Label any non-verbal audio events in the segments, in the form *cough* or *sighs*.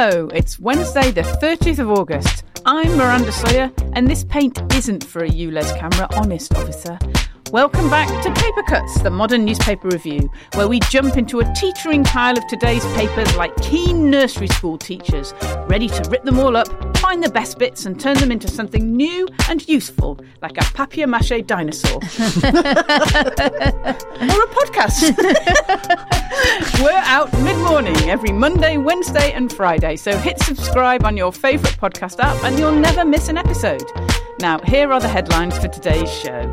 Hello, it's Wednesday, the 30th of August. I'm Miranda Sawyer, and this paint isn't for a ULEZ camera, honest officer. Welcome back to Paper Cuts, the modern newspaper review, where we jump into a teetering pile of today's papers like keen nursery school teachers, ready to rip them all up, find the best bits, and turn them into something new and useful, like a papier mache dinosaur. *laughs* or a podcast. *laughs* We're out mid morning every Monday, Wednesday, and Friday, so hit subscribe on your favourite podcast app and you'll never miss an episode. Now, here are the headlines for today's show.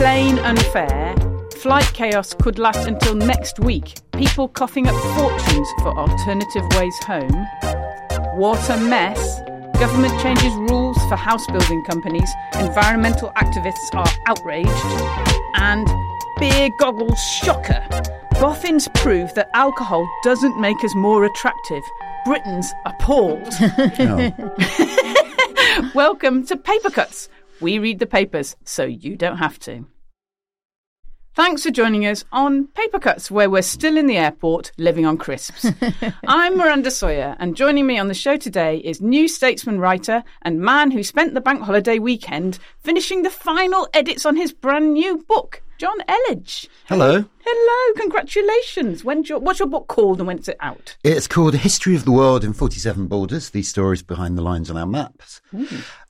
Plane unfair. Flight chaos could last until next week. People coughing up fortunes for alternative ways home. Water mess. Government changes rules for house building companies. Environmental activists are outraged. And beer goggles shocker. Boffins prove that alcohol doesn't make us more attractive. Britain's appalled. *laughs* *laughs* Welcome to Paper Cuts. We read the papers so you don't have to. Thanks for joining us on Paper Cuts, where we're still in the airport living on crisps. *laughs* I'm Miranda Sawyer, and joining me on the show today is New Statesman writer and man who spent the bank holiday weekend finishing the final edits on his brand new book, Jonn Elledge. Hello. Hello, congratulations. When's your, what's your book called and when's it out? It's called A History of the World in 47 Borders, these stories behind the lines on our maps.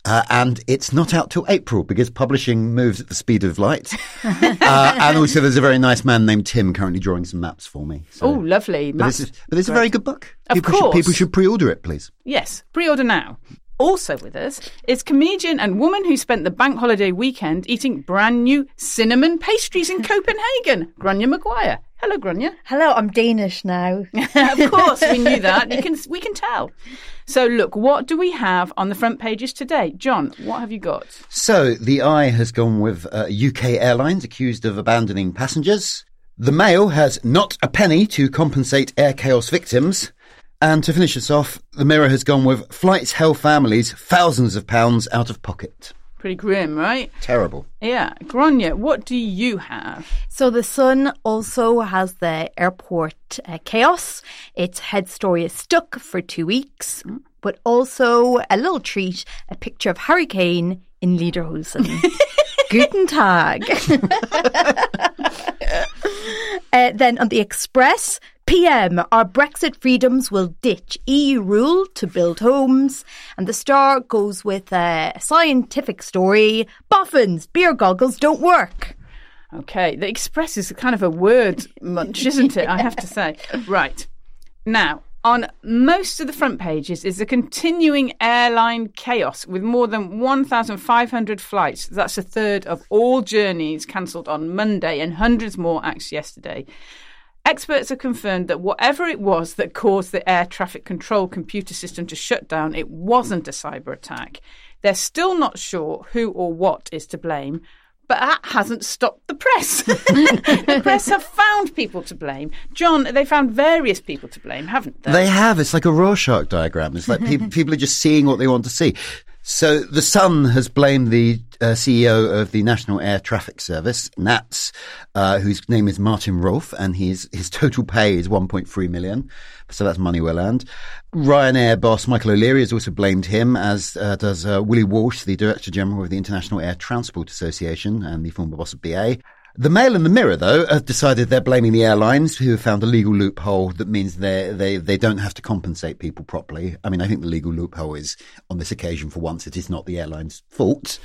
Uh, and it's not out till April because publishing moves at the speed of light. *laughs* uh, and also, there's a very nice man named Tim currently drawing some maps for me. So- Oh, lovely. But Maps- it's, but it's a very good book. Of people course. Should, people should pre-order it, please. Yes, pre-order now. Also with us is comedian and woman who spent the bank holiday weekend eating brand new cinnamon pastries in *laughs* Copenhagen, Gráinne Maguire. Hello, Gráinne. Hello, I'm Danish now. *laughs* of course, we knew that. You can, we can tell. So, look, what do we have on the front pages today? Jonn, what have you got? So the i has gone with uh, UK Airlines accused of abandoning passengers. The Mail has not a penny to compensate air chaos victims. And to finish us off, the Mirror has gone with flights hell families thousands of pounds out of pocket. Pretty grim, right? Terrible. Yeah. Gráinne, what do you have? So the Sun also has the airport uh, chaos. Its head story is stuck for two weeks, but also a little treat, a picture of Harry Kane in Lederhosen. *laughs* Guten Tag. *laughs* Uh, then on the Express, PM, our Brexit freedoms will ditch EU rule to build homes. And the Star goes with a scientific story. Boffins, beer goggles don't work. Okay, the Express is kind of a word munch, isn't it? I have to say. *laughs* Right. Now, on most of the front pages is the continuing airline chaos with more than 1,500 flights. That's a third of all journeys cancelled on Monday and hundreds more axed yesterday. Experts have confirmed that whatever it was that caused the air traffic control computer system to shut down, it wasn't a cyber attack. They're still not sure who or what is to blame, but that hasn't stopped the press. *laughs* the press have found people to blame. Jonn, they found various people to blame, haven't they? They have. It's like a Rorschach diagram. It's like people, *laughs* people are just seeing what they want to see. So the Sun has blamed the uh, CEO of the National Air Traffic Service, NATS, uh, whose name is Martin Rolfe, and his his total pay is 1.3 million. So that's money well earned. Ryanair boss Michael O'Leary has also blamed him, as uh, does uh, Willie Walsh, the Director General of the International Air Transport Association and the former boss of BA. The Mail and the Mirror, though, have decided they're blaming the airlines who have found a legal loophole that means they they they don't have to compensate people properly. I mean, I think the legal loophole is on this occasion, for once, it is not the airline's fault.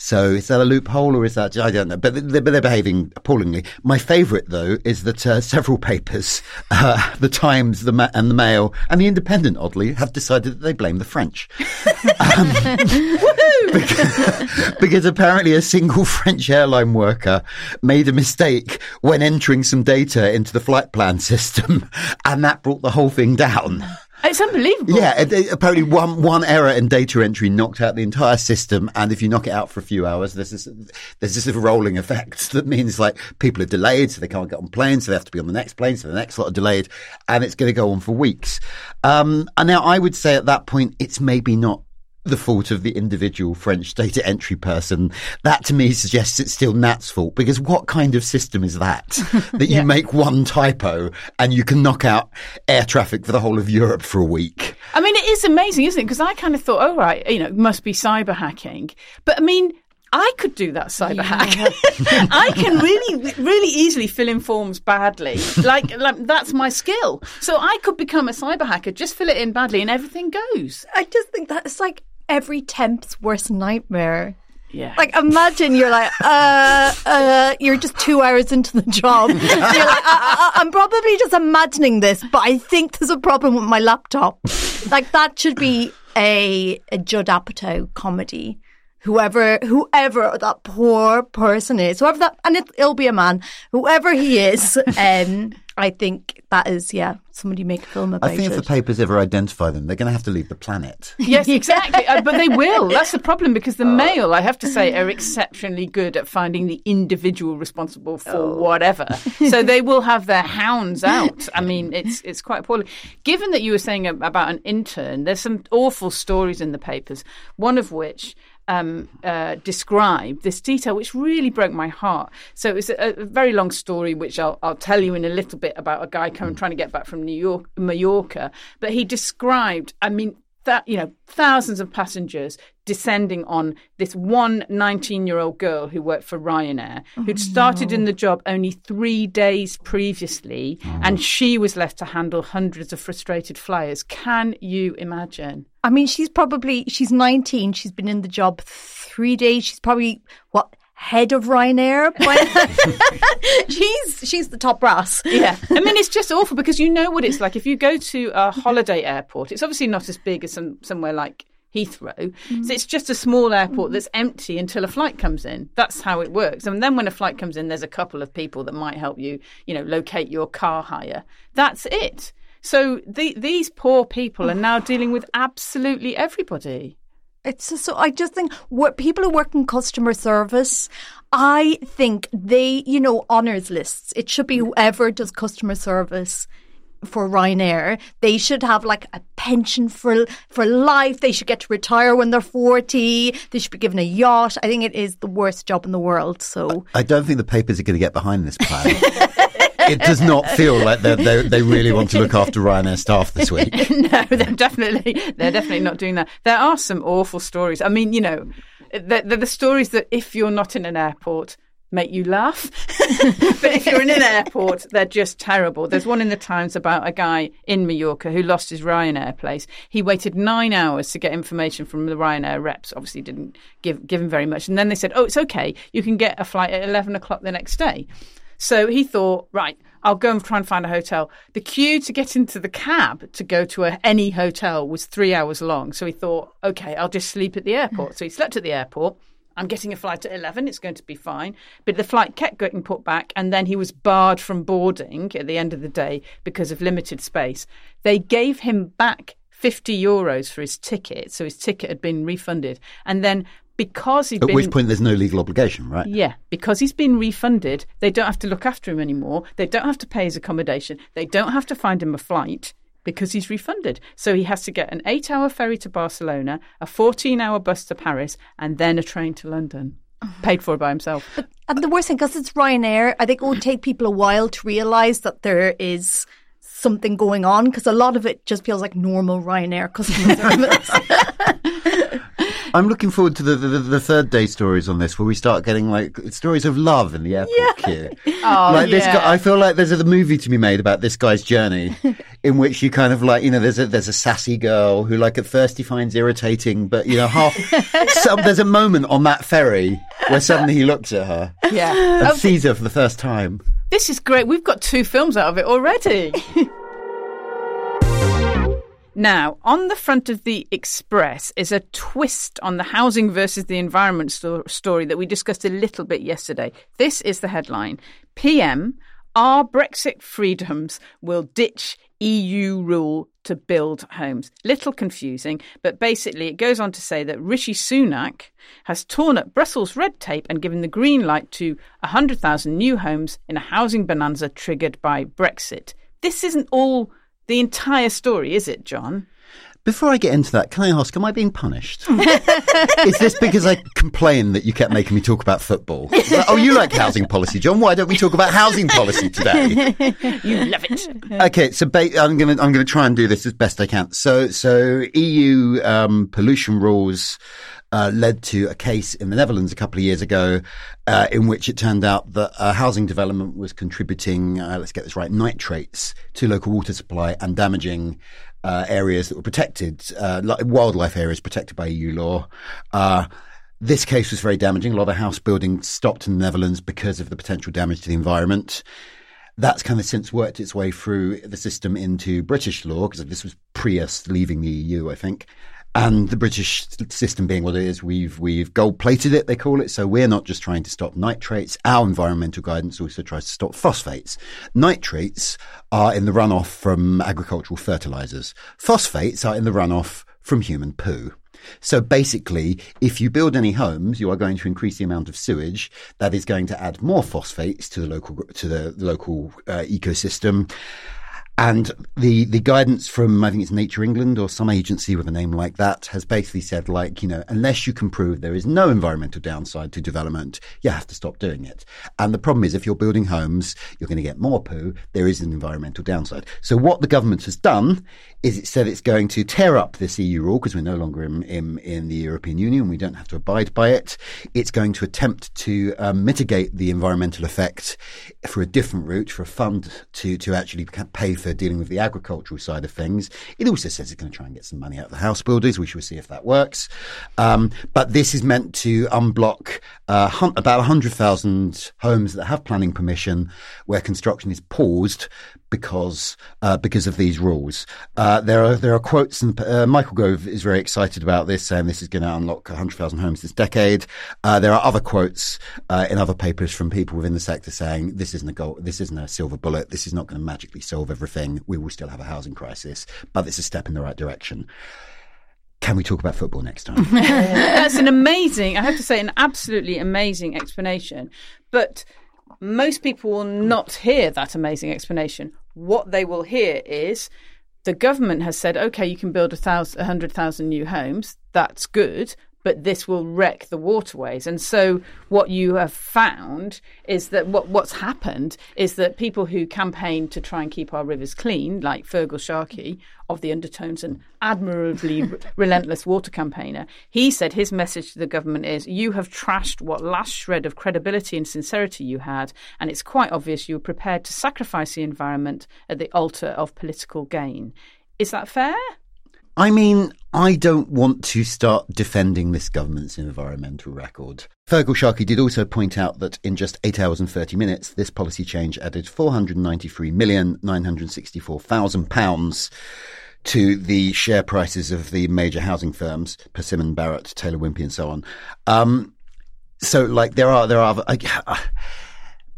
So is that a loophole or is that I don't know, but they're, they're behaving appallingly. My favourite though is that uh, several papers, *laughs* uh, the Times, the Ma- and the Mail, and the Independent, oddly, have decided that they blame the French. *laughs* because, *laughs* because apparently a single *laughs* French airline worker made a mistake when entering some data into the flight plan *laughs* system, and that brought the whole thing down. It's unbelievable. Yeah, it- it- apparently one one error in data entry knocked out the entire system, and if you knock it out for a few hours, there's this there's this rolling effect that means like people are delayed, so they can't get on planes, so they have to be on the next plane, so the next lot are delayed, and it's going to go on for weeks. Um, and now I would say at that point, it's maybe not the fault of the individual French data entry person. That to me suggests it's still Nat's fault because what kind of system is that? *laughs* that Yeah. you make one typo and you can knock out air traffic for the whole of Europe for a week. I mean, it is amazing, isn't it? Because I kind of thought, oh, right, you know, it must be cyber hacking. But I mean, I could do that cyber hack. *laughs* I can really, really easily fill in forms badly. Like, like, that's my skill. So I could become a cyber hacker, just fill it in badly, and everything goes. I just think that's like every temp's worst nightmare. Yeah. Like imagine you're like, uh, uh, you're just two hours into the job. *laughs* you're like, I, I, I'm probably just imagining this, but I think there's a problem with my laptop. Like that should be a a Judd Apatow comedy. Whoever, whoever that poor person is, whoever that, and it, it'll be a man, whoever he is, *laughs* um, I think that is, yeah, somebody make a film about I think it. if the papers ever identify them, they're going to have to leave the planet. *laughs* Yes, exactly. Uh, but they will. *laughs* That's the problem because the Mail, I have to say, are exceptionally good at finding the individual responsible for whatever. *laughs* So they will have their hounds out. I mean, it's it's quite appalling. Given that you were saying about an intern, there's some awful stories in the papers. One of which. Um, uh, described this detail, which really broke my heart. So it's a, a very long story, which I'll, I'll tell you in a little bit about a guy coming trying to get back from New York, Mallorca. But he described, I mean, that you know thousands of passengers descending on this one 19 year old girl who worked for Ryanair oh, who'd started in the job only 3 days previously oh. and she was left to handle hundreds of frustrated flyers can you imagine I mean, she's probably she's 19. She's been in the job three days. She's probably what head of Ryanair. *laughs* *laughs* She's she's the top brass. yeah *laughs* i mean it's just awful because you know what it's like if you go to a holiday airport it's obviously not as big as some, somewhere like Heathrow. Mm-hmm. So it's just a small airport that's empty until a flight comes in. That's how it works. And then when a flight comes in, there's a couple of people that might help you, you know, locate your car hire. That's it. So the, these poor people are now dealing with absolutely everybody. It's just so I just think what people who work in customer service, I think they, you know, honors lists. It should be mm. whoever does customer service for Ryanair. They should have like a pension for for life. They should get to retire when they're forty. They should be given a yacht. I think it is the worst job in the world. So I don't think the papers are going to get behind this plan. *laughs* it does not feel like they they really want to look after Ryanair staff this week. *laughs* no, they're definitely they're definitely not doing that. There are some awful stories. I mean, you know, they're, they're the stories that if you're not in an airport make you laugh, *laughs* but if you're in an airport, they're just terrible. There's one in the Times about a guy in Mallorca who lost his Ryanair place. He waited nine hours to get information from the Ryanair reps. Obviously, didn't give give him very much, and then they said, "Oh, it's okay. You can get a flight at eleven o'clock the next day." So he thought, right, I'll go and try and find a hotel. The queue to get into the cab to go to a, any hotel was three hours long. So he thought, okay, I'll just sleep at the airport. So he slept at the airport. I'm getting a flight at 11. It's going to be fine. But the flight kept getting put back, and then he was barred from boarding at the end of the day because of limited space. They gave him back 50 euros for his ticket. So his ticket had been refunded. And then because he'd At been. which point there's no legal obligation, right? Yeah, because he's been refunded, they don't have to look after him anymore. They don't have to pay his accommodation. They don't have to find him a flight because he's refunded. So he has to get an eight hour ferry to Barcelona, a 14 hour bus to Paris, and then a train to London. *sighs* Paid for by himself. But, And the worst thing, because it's Ryanair, I think it would take people a while to realise that there is something going on because a lot of it just feels like normal Ryanair customer *laughs* service. I'm looking forward to the, the the third day stories on this, where we start getting like stories of love in the airport queue. Oh, like this guy, I feel like there's a movie to be made about this guy's journey, *laughs* in which you kind of like you know there's a there's a sassy girl who like at first he finds irritating, but you know half *laughs* some, there's a moment on that ferry where suddenly he looks at her Yeah. and Oh, sees her for the first time. this is great. We've got two films out of it already. *laughs* Now, on the front of the Express is a twist on the housing versus the environment sto- story that we discussed a little bit yesterday. This is the headline PM Our Brexit freedoms will ditch EU rule to build homes. Little confusing, but basically it goes on to say that Rishi Sunak has torn up Brussels red tape and given the green light to 100,000 new homes in a housing bonanza triggered by Brexit. This isn't all the entire story, is it, Jonn? Before I get into that, can I ask, am I being punished? *laughs* Is this because I complained that you kept making me talk about football? Like, oh, you like housing policy, Jonn. Why don't we talk about housing policy today? You love it. Okay, so ba- I'm going to I'm going to try and do this as best I can. So so EU um, pollution rules uh, led to a case in the Netherlands a couple of years ago, uh, in which it turned out that uh, housing development was contributing, uh, let's get this right, nitrates to local water supply and damaging uh, areas that were protected, uh, wildlife areas protected by EU law. this case was very damaging. A lot of house building stopped in the Netherlands because of the potential damage to the environment that's kind of since worked its way through the system into British law because this was pre us leaving the EU, I think. And the British system being what it is, we've we've gold plated it, they call it. So we're not just trying to stop nitrates. Our environmental guidance also tries to stop phosphates. Nitrates are in the runoff from agricultural fertilizers. Phosphates are in the runoff from human poo. So basically, if you build any homes, you are going to increase the amount of sewage. That is going to add more phosphates to the local to the, local uh, ecosystem. And the, the guidance from, I think it's Nature England or some agency with a name like that has basically said, like, you know, unless you can prove there is no environmental downside to development, you have to stop doing it. And the problem is if you're building homes, you're going to get more poo. There is an environmental downside. So what the government has done is it said it's going to tear up this EU rule because we're no longer in, in, in, the European Union. We don't have to abide by it. It's going to attempt to um, mitigate the environmental effect for a different route, for a fund to, to actually pay for dealing with the agricultural side of things. It also says it's going to try and get some money out of the house builders. Which We shall see if that works. Um, but this is meant to unblock uh, hun- about 100,000 homes that have planning permission where construction is paused because uh, because of these rules. Uh, there are there are quotes, and uh, Michael Gove is very excited about this, saying this is going to unlock 100,000 homes this decade. Uh, there are other quotes uh, in other papers from people within the sector saying this isn't a goal, this isn't a silver bullet, this is not going to magically solve everything. We will still have a housing crisis, but it's a step in the right direction. Can we talk about football next time? *laughs* That's an amazing, I have to say, an absolutely amazing explanation. But most people will not hear that amazing explanation. What they will hear is the government has said, okay, you can build a hundred thousand new homes. That's good, but this will wreck the waterways. And so, what you have found is that what, what's happened is that people who campaign to try and keep our rivers clean, like Feargal Sharkey of the Undertones, an admirably *laughs* relentless water campaigner, he said his message to the government is You have trashed what last shred of credibility and sincerity you had, and it's quite obvious you were prepared to sacrifice the environment at the altar of political gain. Is that fair? I mean, I don't want to start defending this government's environmental record. Feargal Sharkey did also point out that in just 8 hours and 30 minutes, this policy change added £493,964,000 to the share prices of the major housing firms, Persimmon, Barratt, Taylor Wimpey, and so on. Um, so, like, there are, there are, I,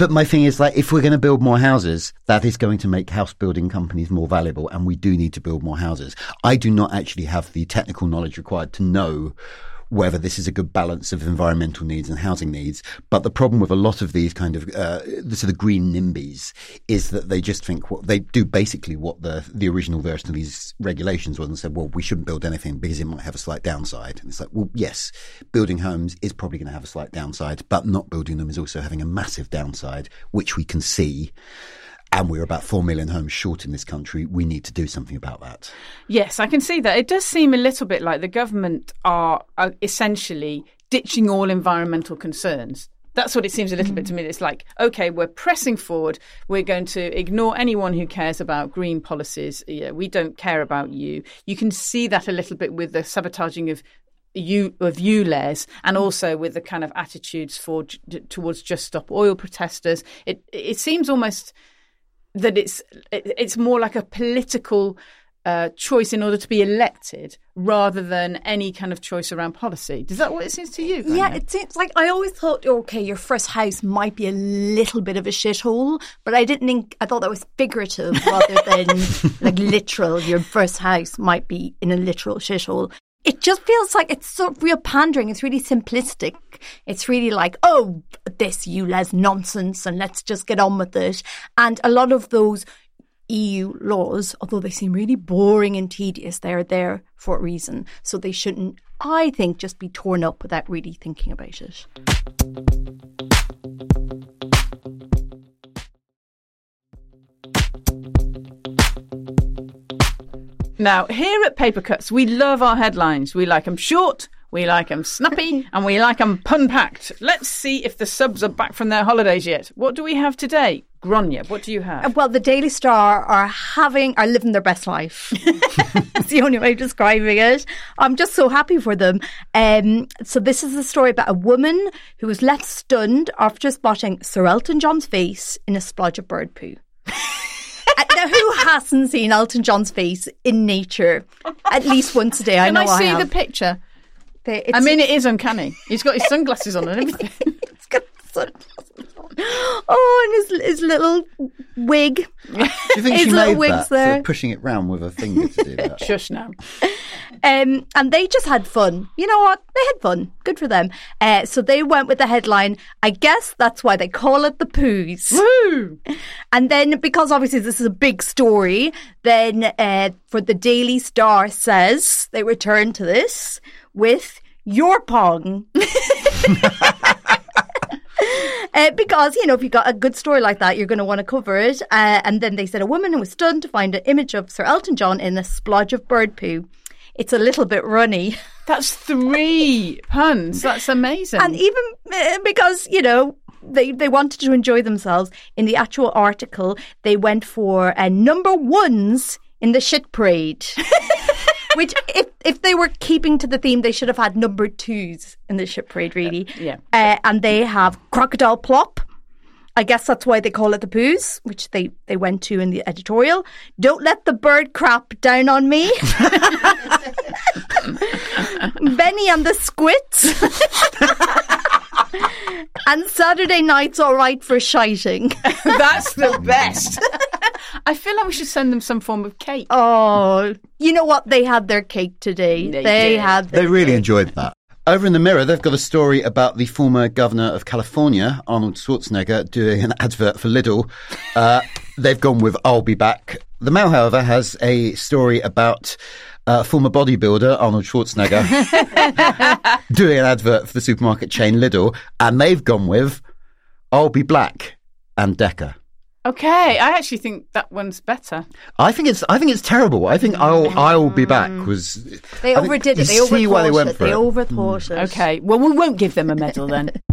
but my thing is like, if we're going to build more houses, that is going to make house building companies more valuable, and we do need to build more houses. I do not actually have the technical knowledge required to know whether this is a good balance of environmental needs and housing needs. But the problem with a lot of these kind of uh, the sort of green NIMBYs is that they just think what they do basically what the the original version of these regulations was and said, well, we shouldn't build anything because it might have a slight downside. And it's like, well, yes, building homes is probably going to have a slight downside, but not building them is also having a massive downside, which we can see and we're about 4 million homes short in this country. We need to do something about that. Yes, I can see that. It does seem a little bit like the government are, essentially ditching all environmental concerns. That's what it seems a little bit to me. It's like, okay, we're pressing forward. We're going to ignore anyone who cares about green policies. Yeah, we don't care about you. You can see that a little bit with the sabotaging of you of ULEZ and also with the kind of attitudes for towards just stop oil protesters it it seems almost that it's it's more like a political uh, choice in order to be elected rather than any kind of choice around policy. Does that what it seems to you? Yeah, it seems like I always thought, okay, your first house might be a little bit of a shithole, but I didn't think I thought that was figurative rather than *laughs* like literal. Your first house might be in a literal shithole it just feels like it's so real pandering. It's really simplistic. It's really like, oh, this ULEZ nonsense and let's just get on with it. And a lot of those EU laws, although they seem really boring and tedious, they're there for a reason. So they shouldn't, I think, just be torn up without really thinking about it. Now, here at Paper Cuts, we love our headlines. We like them short, we like them snappy, *laughs* and we like them pun packed. Let's see if the subs are back from their holidays yet. What do we have today? Gráinne, what do you have? Well, the Daily Star are having, are living their best life. *laughs* It's the only way of describing it. I'm just so happy for them. Um, so this is a story about a woman who was left stunned after spotting Sir Elton John's face in a splodge of bird poo. *laughs* Uh, now, who hasn't seen Elton John's face in nature at least once a day? I know. Can know I see have. the picture? I mean, it is uncanny. He's got his sunglasses on and everything. *laughs* It's got sunglasses. *gasps* Oh, and his, his little wig. Do you think His she little made wigs that? there. Sort of pushing it round with her finger to do that. *laughs* Shush now. Um, and they just had fun. You know what? They had fun. Good for them. Uh, so they went with the headline. I guess that's why they call it the poos. Woo! *laughs* And then, because obviously this is a big story, then uh, for the Daily Star says they return to this with your pong. *laughs* Uh, because you know if you got a good story like that you're going to want to cover it. Uh, and then they said a woman was stunned to find an image of sir elton john in a splodge of bird poo. It's a little bit runny. *laughs* That's three puns. That's amazing. and even uh, because you know they they wanted to enjoy themselves. In the actual article they went for uh, number ones in the shit parade *laughs* which if if they were keeping to the theme they should have had number twos in the ship parade really yeah. uh, and they have crocodile plop I guess that's why they call it the poos, which they, they went to in the editorial. Don't let the bird crap down on me. *laughs* Benny and the Squits. *laughs* and Saturday night's all right for shiting. *laughs* That's the best. I feel like we should send them some form of cake. Oh, you know what? They had their cake today. They They, had their They really cake. enjoyed that. Over in the Mirror, they've got a story about the former governor of California, Arnold Schwarzenegger, doing an advert for Lidl. Uh, *laughs* they've gone with "I'll be back." The Mail, however, has a story about uh, former bodybuilder Arnold Schwarzenegger *laughs* doing an advert for the supermarket chain Lidl, and they've gone with "I'll be black" and Decker. Okay, I actually think that one's better. I think it's I think it's terrible. I think I'll I'll be back was They I overdid you it. They see overthought why they went it. for They it. overthought it. Okay, well, we won't give them a medal then. *laughs*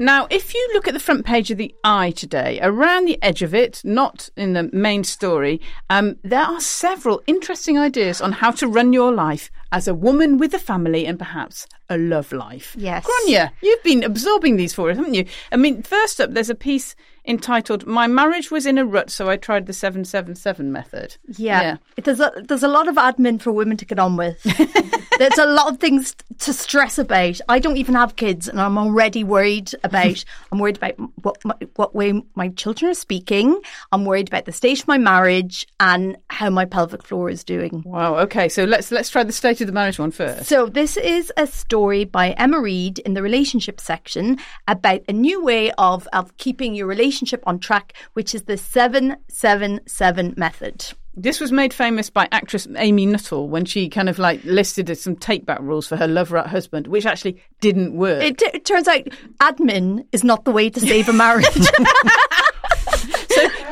Now, if you look at the front page of the i today, around the edge of it, not in the main story, um, there are several interesting ideas on how to run your life as a woman with a family and perhaps a love life. Yes. Gráinne, you've been absorbing these for us, haven't you? I mean, first up, there's a piece entitled "My Marriage Was in a Rut, so I tried the seven seven seven method." Yeah. It- There's a there's a lot of admin for women to get on with. *laughs* there's a lot of things to stress about. I don't even have kids, and I'm already worried about. *laughs* I'm worried about what my, what way my children are speaking. I'm worried about the state of my marriage and how my pelvic floor is doing. Wow. Okay, so let's let's try the state of the marriage one first. So this is a story by Emma Reed in the relationship section about a new way of of keeping your relationship on track, which is the seven seven seven method. This was made famous by actress Amy Nuttall when she kind of like listed some take back rules for her love rat husband, which actually didn't work. It, it turns out admin is not the way to save a marriage. *laughs*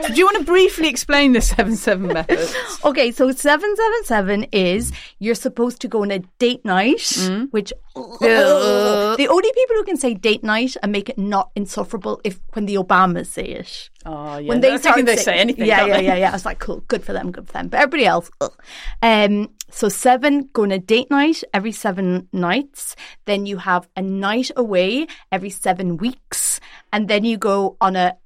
do you want to briefly explain the seven seven *laughs* method? okay, so 777 is you're supposed to go on a date night, Mm. which *laughs* *laughs* the only people who can say date night and make it not insufferable if when the Obamas say it. Oh, yeah. when they start they say- anything. Yeah, yeah, yeah, yeah. I was like, cool, good for them, good for them. But everybody else, ugh. um, so seven go on a date night every seven nights. Then you have a night away every seven weeks, and then you go on a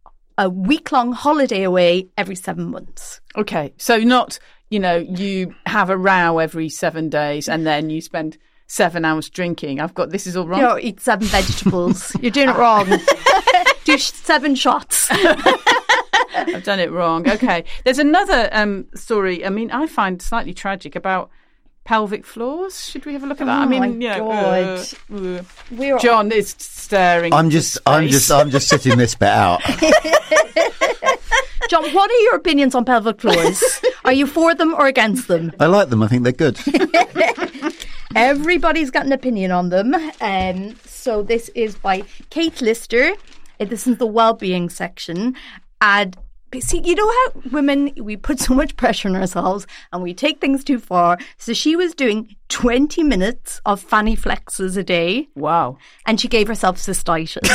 a week long holiday away every seven months. Okay, so not you know you have a row every seven days and then you spend seven hours drinking. I've got this is all wrong. You eat seven vegetables. *laughs* You're doing it wrong. *laughs* Do seven shots. *laughs* I've done it wrong. Okay, there's another um, story. I mean, I find slightly tragic about pelvic floors. Should we have a look at that? I Oh mean, my you know, God. uh, uh, We're Jonn is staring. I'm just, I'm just, I'm just sitting this bit out. *laughs* Jonn, what are your opinions on pelvic floors? Are you for them or against them? I like them. I think they're good. *laughs* Everybody's got an opinion on them. Um, so this is by Kate Lister. Uh, This is the well-being section, and see, you know how women we put so much pressure on ourselves and we take things too far. So she was doing twenty minutes of fanny flexes a day, Wow. and she gave herself cystitis. *laughs*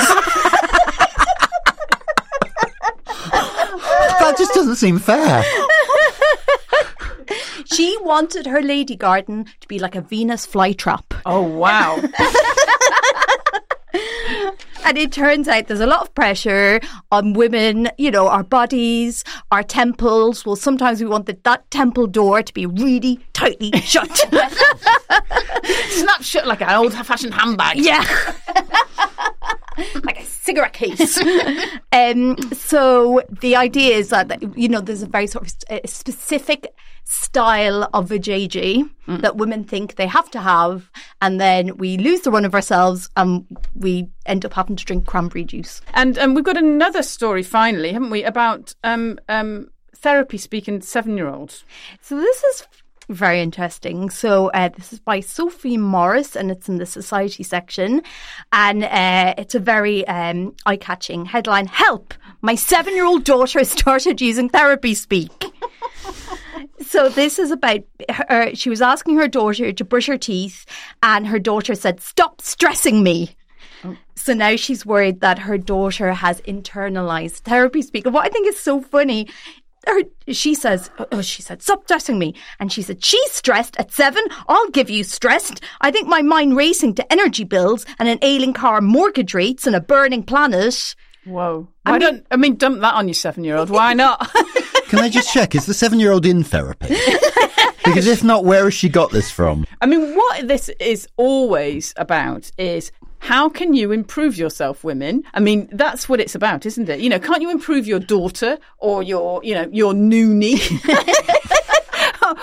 that just doesn't seem fair. she wanted her lady garden to be like a Venus flytrap. Oh, wow. *laughs* And it turns out there's a lot of pressure on women, you know, our bodies, our temples. Well, sometimes we want the, that temple door to be really tightly *laughs* shut. Snap shut like an old fashioned handbag. yeah. *laughs* like a cigarette case. *laughs* um, so the idea is that, you know, there's a very sort of specific style of vajayjay that women think they have to have. And then we lose the run of ourselves and we end up having to drink cranberry juice. And um, we've got another story finally, haven't we, about um, um, therapy speaking seven year olds. So this is very interesting. So uh, this is by Sophie Morris, and it's in the society section, and uh, it's a very um, eye-catching headline: "Help! My seven-year-old daughter started using therapy speak." *laughs* So this is about her. She was asking her daughter to brush her teeth, and her daughter said, "Stop stressing me." So now she's worried that her daughter has internalized therapy speak. What I think is so funny, her, she says, oh, oh, she said, stop stressing me. And she said, she's stressed at seven. I'll give you stressed. I think my mind racing to energy bills and an ailing car mortgage rates and a burning planet. Whoa. I, don't, I mean, dump that on your seven year old. Why not? *laughs* Can I just check? Is the seven-year-old in therapy? *laughs* Because if not, where has she got this from? I mean, what this is always about is how can you improve yourself, women? I mean, that's what it's about, isn't it? You know, can't you improve your daughter or your, you know, your noonie?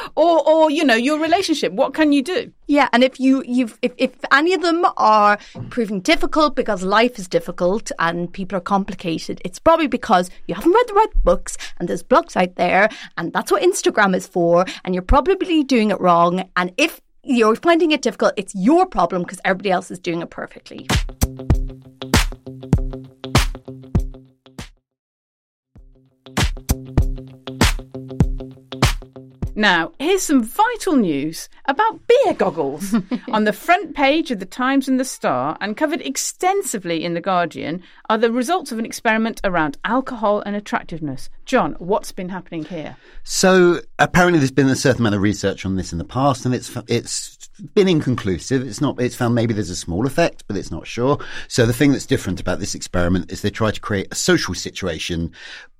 *laughs* or, or, you know, your relationship? What can you do? Yeah, and if you you've if, if any of them are proving difficult because life is difficult and people are complicated, it's probably because you haven't read the right books and there's blogs out there and that's what Instagram is for and you're probably doing it wrong and if you're finding it difficult, it's your problem because everybody else is doing it perfectly. Now, here's some vital news about beer goggles. *laughs* On the front page of the Times and the Star, and covered extensively in The Guardian, are the results of an experiment around alcohol and attractiveness. Jonn, what's been happening here? So apparently, there's been a certain amount of research on this in the past, and it's it's been inconclusive. It's not. It's found maybe there's a small effect, but it's not sure. So the thing that's different about this experiment is they try to create a social situation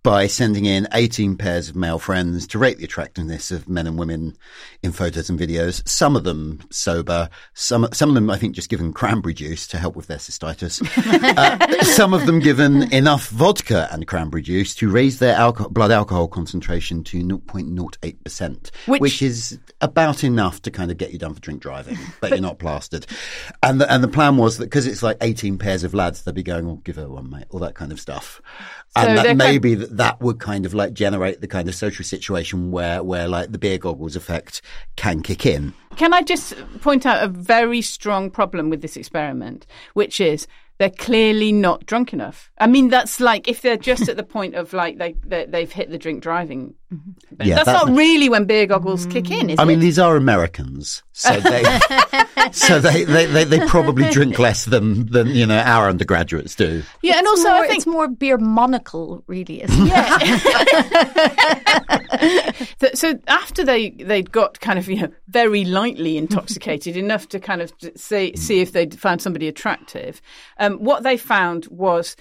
by sending in 18 pairs of male friends to rate the attractiveness of men and women in photos and videos. Some of them sober, some some of them I think just given cranberry juice to help with their cystitis. *laughs* uh, some of them given enough vodka and cranberry juice to raise their alcohol, blood alcohol concentration to 0.08 percent, Which- which is about enough to kind of get you done for drink driving, *laughs* but, you're not plastered. And the, and the plan was that because it's like 18 pairs of lads, they'd be going, "Oh, give her one, mate," all that kind of stuff. So and that kind- maybe that, that would kind of like generate the kind of social situation where where like the beer goggles effect can kick in. Can I just point out a very strong problem with this experiment, which is they're clearly not drunk enough. I mean, that's like if they're just at the *laughs* point of like they, they they've hit the drink driving. Mm-hmm. thing. Yeah, that's that- not really when beer goggles kick in, is I mean, these are Americans, so they *laughs* so they, they, they, they probably drink less than than you know our undergraduates do. yeah, and also more, I think it's more beer monocle, really, isn't it? Th- *laughs* so after they they'd got kind of you know very lightly intoxicated enough to kind of see see if they'd found somebody attractive, um, what they found was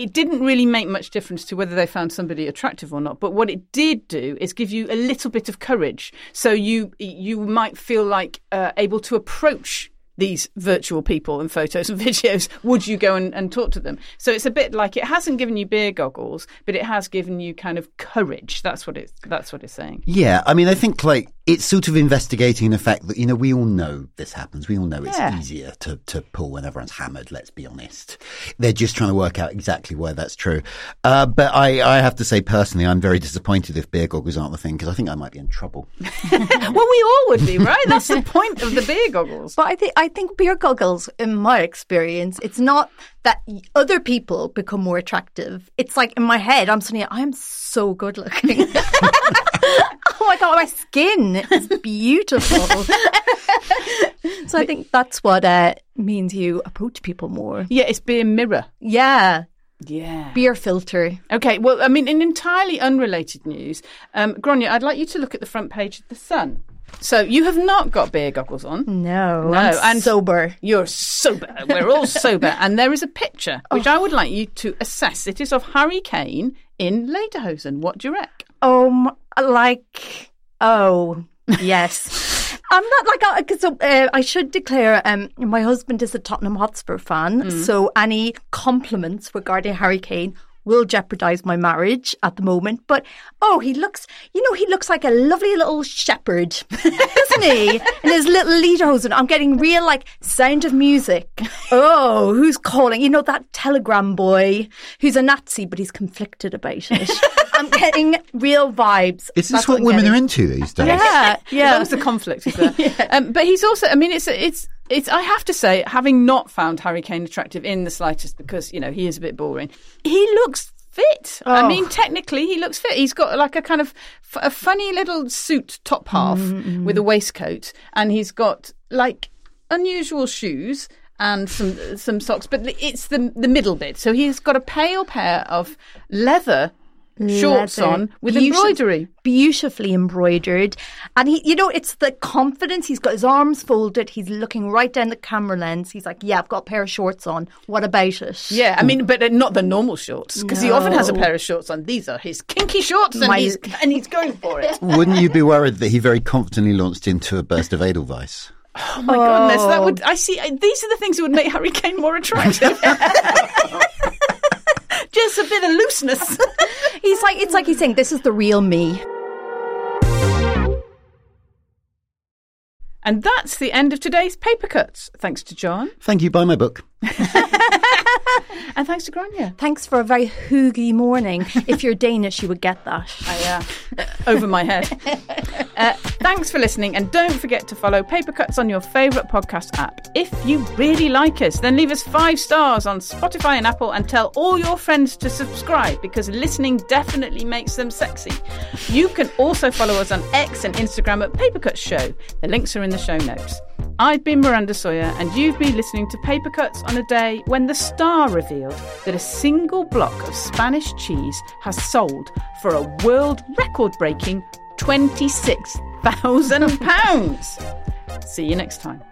it didn't really make much difference to whether they found somebody attractive or not. But what it did do is give you a little bit of courage, so you you might feel like uh, able to approach these virtual people and photos and *laughs* videos, would you go and, and talk to them? So it's a bit like it hasn't given you beer goggles, but it has given you kind of courage. That's what it's that's what it's saying. Yeah, I mean, I think like it's sort of investigating the fact that, you know, we all know this happens. We all know it's Yeah. easier to, to pull when everyone's hammered, let's be honest. They're just trying to work out exactly where that's true. Uh, but I, I have to say personally, I'm very disappointed if beer goggles aren't the thing because I think I might be in trouble. *laughs* well, we all would be, right? That's the point of the beer goggles. But I think I think beer goggles, in my experience, it's not that other people become more attractive. It's like in my head, I'm suddenly I'm so good looking. *laughs* *laughs* oh my god, my skin is *laughs* beautiful. *laughs* so I think that's what uh, means you approach people more. Yeah, it's beer mirror. Yeah, Yeah. beer filter. Okay, well, I mean, in entirely unrelated news, um, Gráinne, I'd like you to look at the front page of The Sun. So you have not got beer goggles on. No, No, I'm and- sober. You're sober. We're all *laughs* sober. And there is a picture which Oh. I would like you to assess. It is of Harry Kane in Lederhosen. What do you reckon? Um, like, oh, yes. *laughs* I'm not like because uh, I should declare. Um, my husband is a Tottenham Hotspur fan, so any compliments regarding Harry Kane will jeopardize my marriage at the moment. But oh, he looks, you know, he looks like a lovely little shepherd, *laughs* isn't he? In his little lederhosen. I'm getting real like sound of music. Oh, who's calling? You know that telegram boy who's a Nazi, but he's conflicted about it. I'm getting real vibes. Is this That's what I'm women getting. are into these days? Yeah, As long yeah. as the conflict is there. *laughs* um, but he's also, I mean, it's, it's, it's, I have to say, having not found Harry Kane attractive in the slightest because, you know, he is a bit boring, he looks fit. I Oh. mean, technically, he looks fit. He's got like a kind of f- a funny little suit top half Mm-hmm, with a waistcoat, and he's got like unusual shoes and some some socks, but it's the the middle bit. So he's got a pale pair of leather shorts Leather. on with Beautif- embroidery. Beautifully embroidered. And he, you know, it's the confidence. He's got his arms folded. He's looking right down the camera lens. He's like, yeah, I've got a pair of shorts on. What about it? Yeah, I mean, but uh, not the normal shorts because he often has a pair of shorts on. These are his kinky shorts, and My- he's and he's going for it. *laughs* Wouldn't you be worried that he very confidently launched into a burst of Edelweiss? Oh my goodness, that would I see. uh, These are the things that would make Harry Kane more attractive. *laughs* *laughs* Just a bit of looseness. *laughs* He's like, it's like he's saying, this is the real me. And that's the end of today's paper cuts. Thanks to Jonn Thank you. Buy my book. *laughs* *laughs* and thanks to Gráinne. Thanks for a very hygge morning. if you're Danish, you would get that. I, uh, over my head. Uh, thanks for listening, and don't forget to follow Paper Cuts on your favourite podcast app. If you really like us, then leave us five stars on Spotify and Apple, and tell all your friends to subscribe because listening definitely makes them sexy. You can also follow us on X and Instagram at Paper Cuts Show. The links are in the show notes. I've been Miranda Sawyer, and you've been listening to Paper Cuts on a day when the Star revealed that a single block of Spanish cheese has sold for a world record breaking £26,000. See you next time.